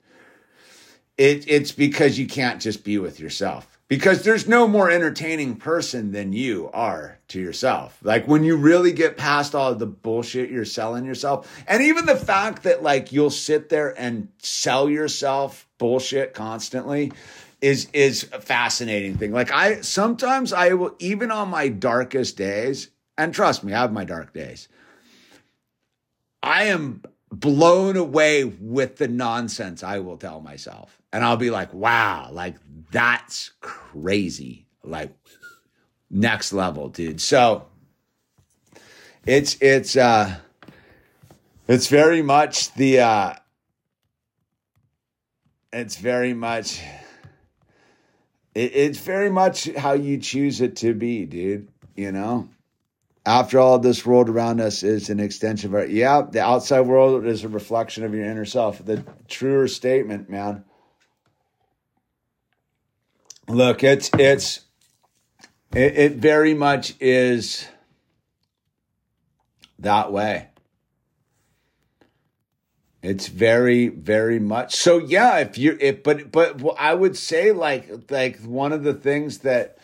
It, it's because you can't just be with yourself because there's no more entertaining person than you are to yourself. Like when you really get past all the bullshit you're selling yourself, and even the fact that like you'll sit there and sell yourself bullshit constantly is is a fascinating thing. Like I sometimes I will even on my darkest days, and trust me, I have my dark days. I am blown away with the nonsense I will tell myself. And I'll be like, wow, like that's crazy. Like next level, dude. So it's it's uh it's very much the uh it's very much it, it's very much how you choose it to be, dude. You know? After all, this world around us is an extension of our yeah, the outside world is a reflection of your inner self. The truer statement, man. Look, it's it's it, it very much is that way. It's very, very much so. Yeah, if you're, it, but, but I would say like, like one of the things that,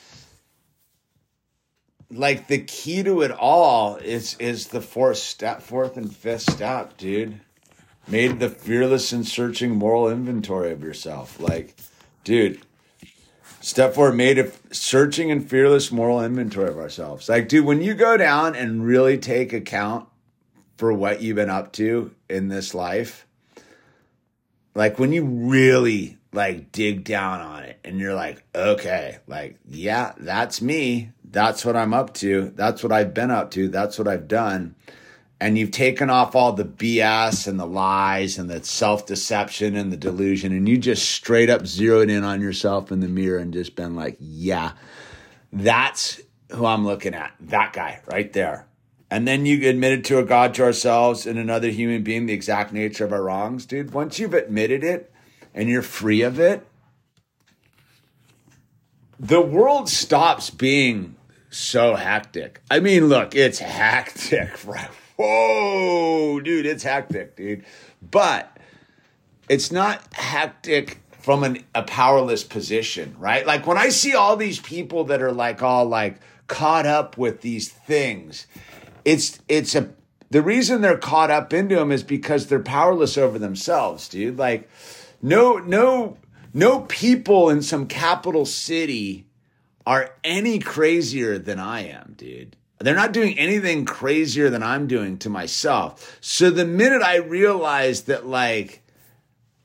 like the key to it all is is the fourth step, fourth and fifth step, dude. Made the fearless and searching moral inventory of yourself. Like, dude, Step four, made a searching and fearless moral inventory of ourselves. Like, dude, when you go down and really take account for what you've been up to in this life, like when you really like dig down on it and you're like, okay, like, yeah, that's me. That's what I'm up to. That's what I've been up to. That's what I've done and you've taken off all the BS and the lies and the self deception and the delusion, and you just straight up zeroed in on yourself in the mirror and just been like, yeah, that's who I'm looking at. That guy right there. And then you admitted to a God to ourselves and another human being the exact nature of our wrongs, dude. Once you've admitted it and you're free of it, the world stops being so hectic. I mean, look, it's hectic, right? whoa, dude, it's hectic, dude. But it's not hectic from an, a powerless position, right? Like when I see all these people that are like all like caught up with these things, it's it's a the reason they're caught up into them is because they're powerless over themselves, dude. Like no no no people in some capital city are any crazier than I am, dude. They're not doing anything crazier than I'm doing to myself. So the minute I realized that like,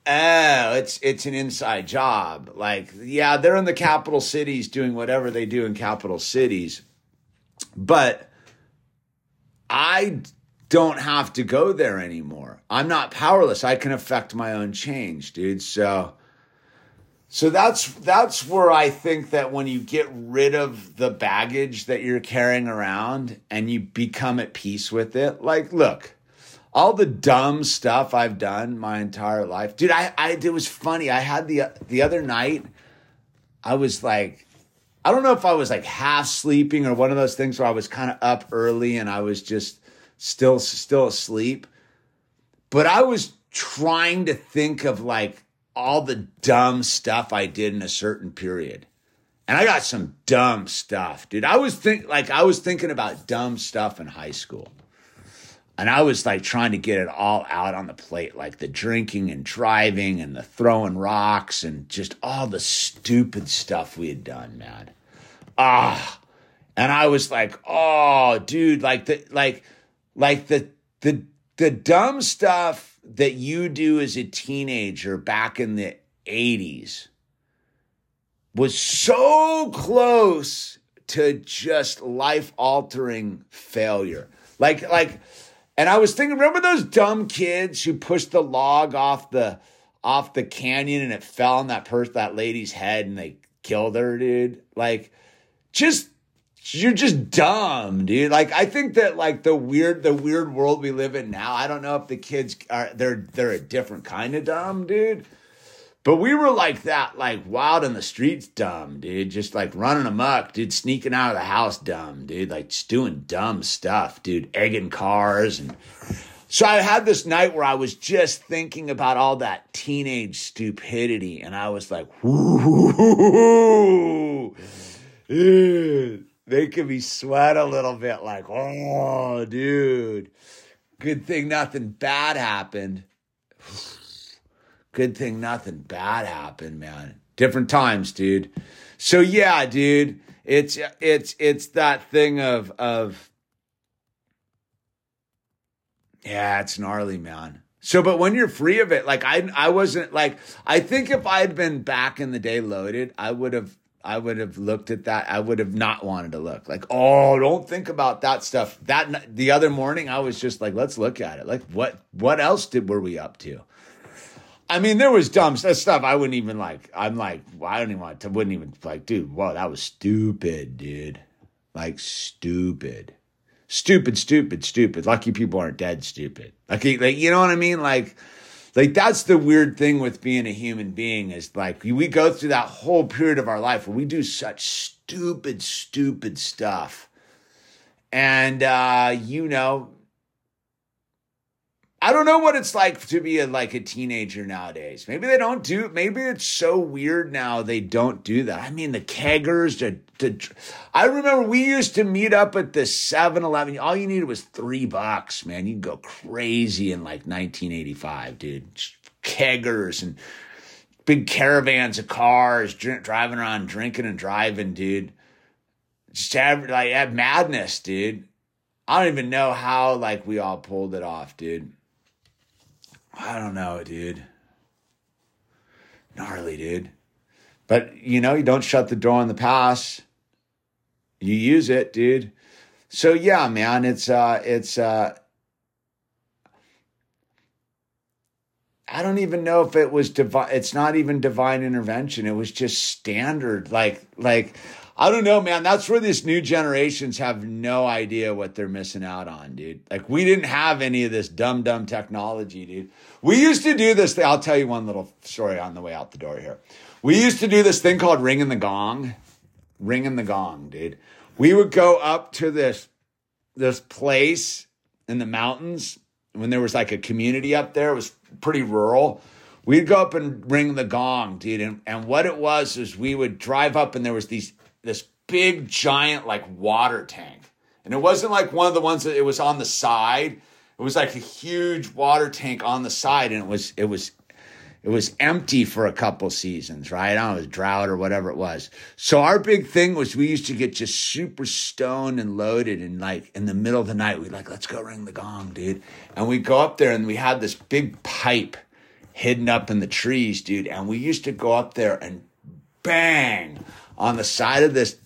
oh, it's it's an inside job. Like, yeah, they're in the capital cities doing whatever they do in capital cities. But I don't have to go there anymore. I'm not powerless. I can affect my own change, dude. So so that's that's where I think that when you get rid of the baggage that you're carrying around and you become at peace with it, like look, all the dumb stuff I've done my entire life. Dude, I, I it was funny. I had the the other night I was like I don't know if I was like half sleeping or one of those things where I was kind of up early and I was just still still asleep. But I was trying to think of like all the dumb stuff I did in a certain period. And I got some dumb stuff, dude. I was think like I was thinking about dumb stuff in high school. And I was like trying to get it all out on the plate, like the drinking and driving and the throwing rocks and just all the stupid stuff we had done, man. Ah. And I was like, oh, dude, like the like like the the the dumb stuff that you do as a teenager back in the 80s was so close to just life altering failure. Like like and I was thinking, remember those dumb kids who pushed the log off the off the canyon and it fell on that person, that lady's head, and they killed her, dude? Like, just you're just dumb, dude. Like, I think that like the weird, the weird world we live in now. I don't know if the kids are they're they're a different kind of dumb, dude. But we were like that, like wild in the streets, dumb, dude. Just like running amok, dude, sneaking out of the house, dumb, dude. Like just doing dumb stuff, dude, egging cars. And so I had this night where I was just thinking about all that teenage stupidity. And I was like, whoo, making me sweat a little bit. Like, oh, dude, good thing nothing bad happened. Good thing nothing bad happened, man. Different times, dude. So yeah, dude, it's it's it's that thing of of yeah, it's gnarly, man. So, but when you're free of it, like I, I wasn't like I think if I had been back in the day loaded, I would have, I would have looked at that. I would have not wanted to look like, oh, don't think about that stuff. That the other morning, I was just like, let's look at it. Like, what, what else did were we up to? I mean, there was dumb stuff I wouldn't even like. I'm like, well, I don't even want to, wouldn't even like, dude, whoa, that was stupid, dude. Like, stupid. Stupid, stupid, stupid. Lucky people aren't dead stupid. Like, like, you know what I mean? Like, like that's the weird thing with being a human being is like we go through that whole period of our life where we do such stupid, stupid stuff. And, uh, you know, I don't know what it's like to be a, like a teenager nowadays. Maybe they don't do. Maybe it's so weird now they don't do that. I mean, the keggers. The, the, I remember we used to meet up at the 7-Eleven. All you needed was three bucks, man. You'd go crazy in like 1985, dude. Keggers and big caravans of cars driving around, drinking and driving, dude. Just have like have madness, dude. I don't even know how like we all pulled it off, dude. I don't know, dude. Gnarly, dude. But you know, you don't shut the door on the past. You use it, dude. So yeah, man, it's uh it's uh I don't even know if it was divine it's not even divine intervention. It was just standard like like I don't know, man. That's where these new generations have no idea what they're missing out on, dude. Like we didn't have any of this dumb, dumb technology, dude. We used to do this. Thing. I'll tell you one little story on the way out the door here. We used to do this thing called ringing the gong, ringing the gong, dude. We would go up to this this place in the mountains when there was like a community up there. It was pretty rural we'd go up and ring the gong, dude. And, and what it was is we would drive up and there was these this big giant like water tank. And it wasn't like one of the ones that it was on the side. It was like a huge water tank on the side and it was it was it was empty for a couple seasons, right? I don't know, it was drought or whatever it was. So our big thing was we used to get just super stoned and loaded and like in the middle of the night, we'd like, let's go ring the gong, dude. And we go up there and we had this big pipe hidden up in the trees, dude. And we used to go up there and bang on the side of this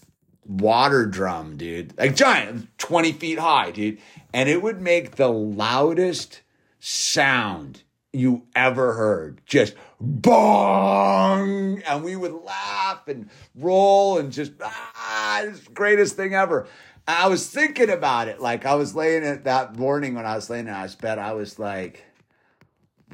water drum, dude. Like giant, 20 feet high, dude. And it would make the loudest sound you ever heard. Just bong. And we would laugh and roll and just, ah, it's the greatest thing ever. I was thinking about it. Like I was laying it that morning when I was laying in I bed, I was like,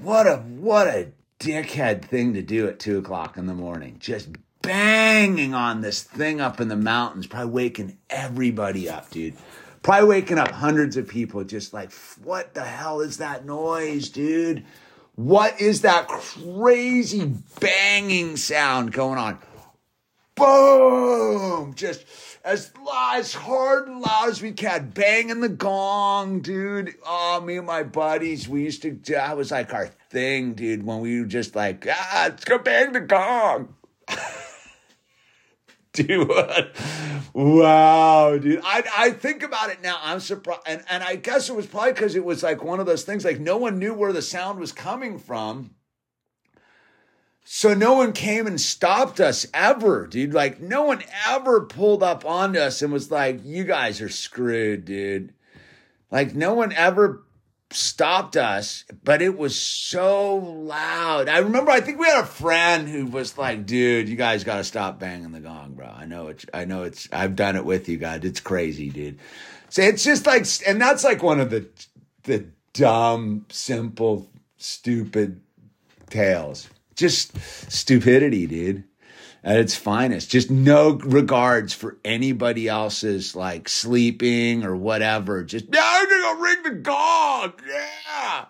what a, what a dickhead thing to do at two o'clock in the morning. Just banging on this thing up in the mountains, probably waking everybody up, dude. Probably waking up hundreds of people just like, what the hell is that noise, dude? What is that crazy banging sound going on? Boom! Just as as hard and loud as we can, banging the gong, dude. Oh, me and my buddies, we used to. That was like our thing, dude. When we were just like, ah, let's go bang the gong. dude, wow, dude. I I think about it now. I'm surprised, and and I guess it was probably because it was like one of those things. Like no one knew where the sound was coming from. So no one came and stopped us ever, dude. Like no one ever pulled up onto us and was like, "You guys are screwed, dude." Like no one ever stopped us, but it was so loud. I remember I think we had a friend who was like, "Dude, you guys got to stop banging the gong, bro. I know it's I know it's I've done it with you guys. It's crazy, dude." So it's just like and that's like one of the the dumb, simple, stupid tales just stupidity, dude, at its finest. Just no regards for anybody else's like sleeping or whatever. Just, yeah, I'm gonna ring the gong. Yeah.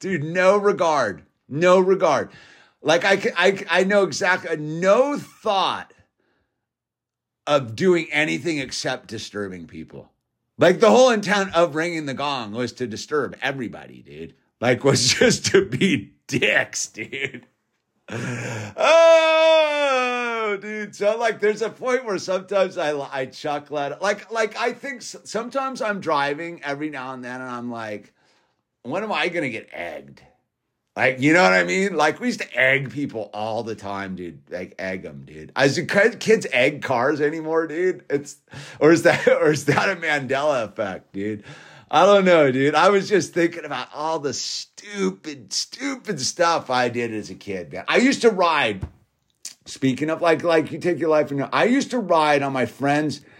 Dude, no regard. No regard. Like I, I, I know exactly, no thought of doing anything except disturbing people. Like the whole intent of ringing the gong was to disturb everybody, dude. Like was just to be dicks, dude. Oh, dude. So like, there's a point where sometimes I I chuckle at it. Like like I think sometimes I'm driving every now and then, and I'm like, when am I gonna get egged? Like, you know what I mean? Like, we used to egg people all the time, dude. Like, egg them, dude. As kids egg cars anymore, dude? It's, or is that, or is that a Mandela effect, dude? I don't know, dude. I was just thinking about all the stupid, stupid stuff I did as a kid, man. I used to ride. Speaking of like, like you take your life and I used to ride on my friend's.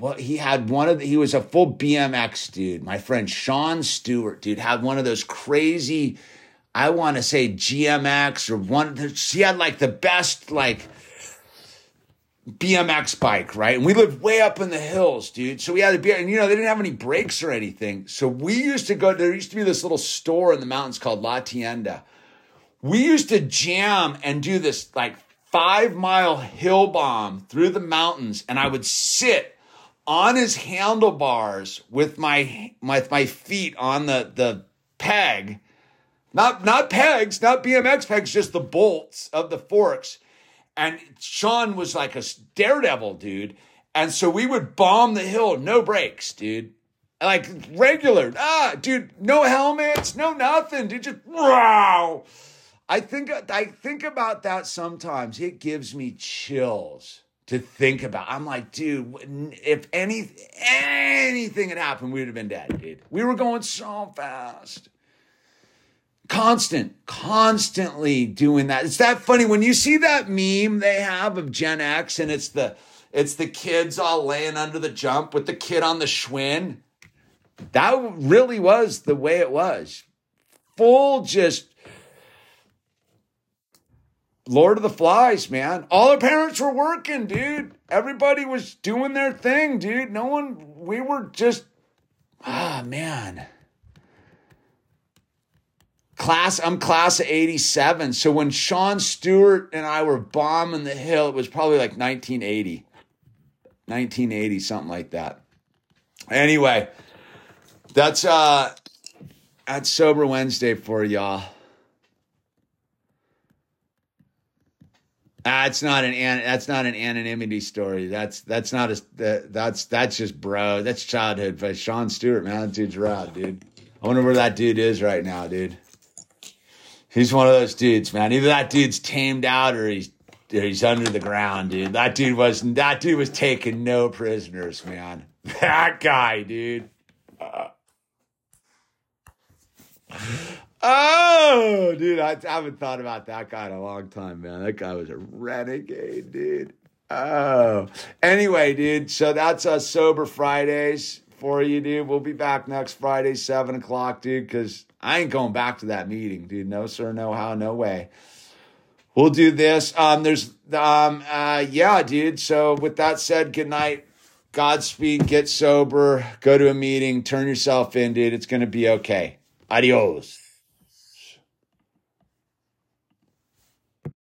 Well, he had one of the, he was a full BMX dude. My friend Sean Stewart, dude, had one of those crazy, I want to say GMX or one. He had like the best like BMX bike, right? And we lived way up in the hills, dude. So we had to be, and you know, they didn't have any brakes or anything. So we used to go, there used to be this little store in the mountains called La Tienda. We used to jam and do this like five mile hill bomb through the mountains. And I would sit on his handlebars with my, my, my feet on the, the peg, not, not pegs, not BMX pegs, just the bolts of the forks and Sean was like a daredevil, dude. And so we would bomb the hill, no brakes, dude. Like regular. Ah, dude, no helmets, no nothing, dude. Just wow. I think I think about that sometimes. It gives me chills to think about. I'm like, dude, if any anything had happened, we would have been dead, dude. We were going so fast constant, constantly doing that. It's that funny when you see that meme they have of Gen X and it's the it's the kids all laying under the jump with the kid on the Schwinn. That really was the way it was. Full just Lord of the Flies, man. All our parents were working, dude. Everybody was doing their thing, dude. No one, we were just, ah, man class i'm class of 87 so when sean stewart and i were bombing the hill it was probably like 1980 1980 something like that anyway that's uh that's sober wednesday for y'all That's not an that's not an anonymity story. That's that's not a that's that's just bro. That's childhood. But Sean Stewart, man, that dude's rad, dude. I wonder where that dude is right now, dude. He's one of those dudes, man. Either that dude's tamed out or he's he's under the ground, dude. That dude was that dude was taking no prisoners, man. That guy, dude. Oh, dude, I, I haven't thought about that guy in a long time, man. That guy was a renegade, dude. Oh, anyway, dude. So that's us sober Fridays for you, dude. We'll be back next Friday, seven o'clock, dude. Because I ain't going back to that meeting, dude. No sir, no how, no way. We'll do this. Um, there's um, uh, yeah, dude. So with that said, good night. Godspeed. Get sober. Go to a meeting. Turn yourself in, dude. It's gonna be okay. Adios.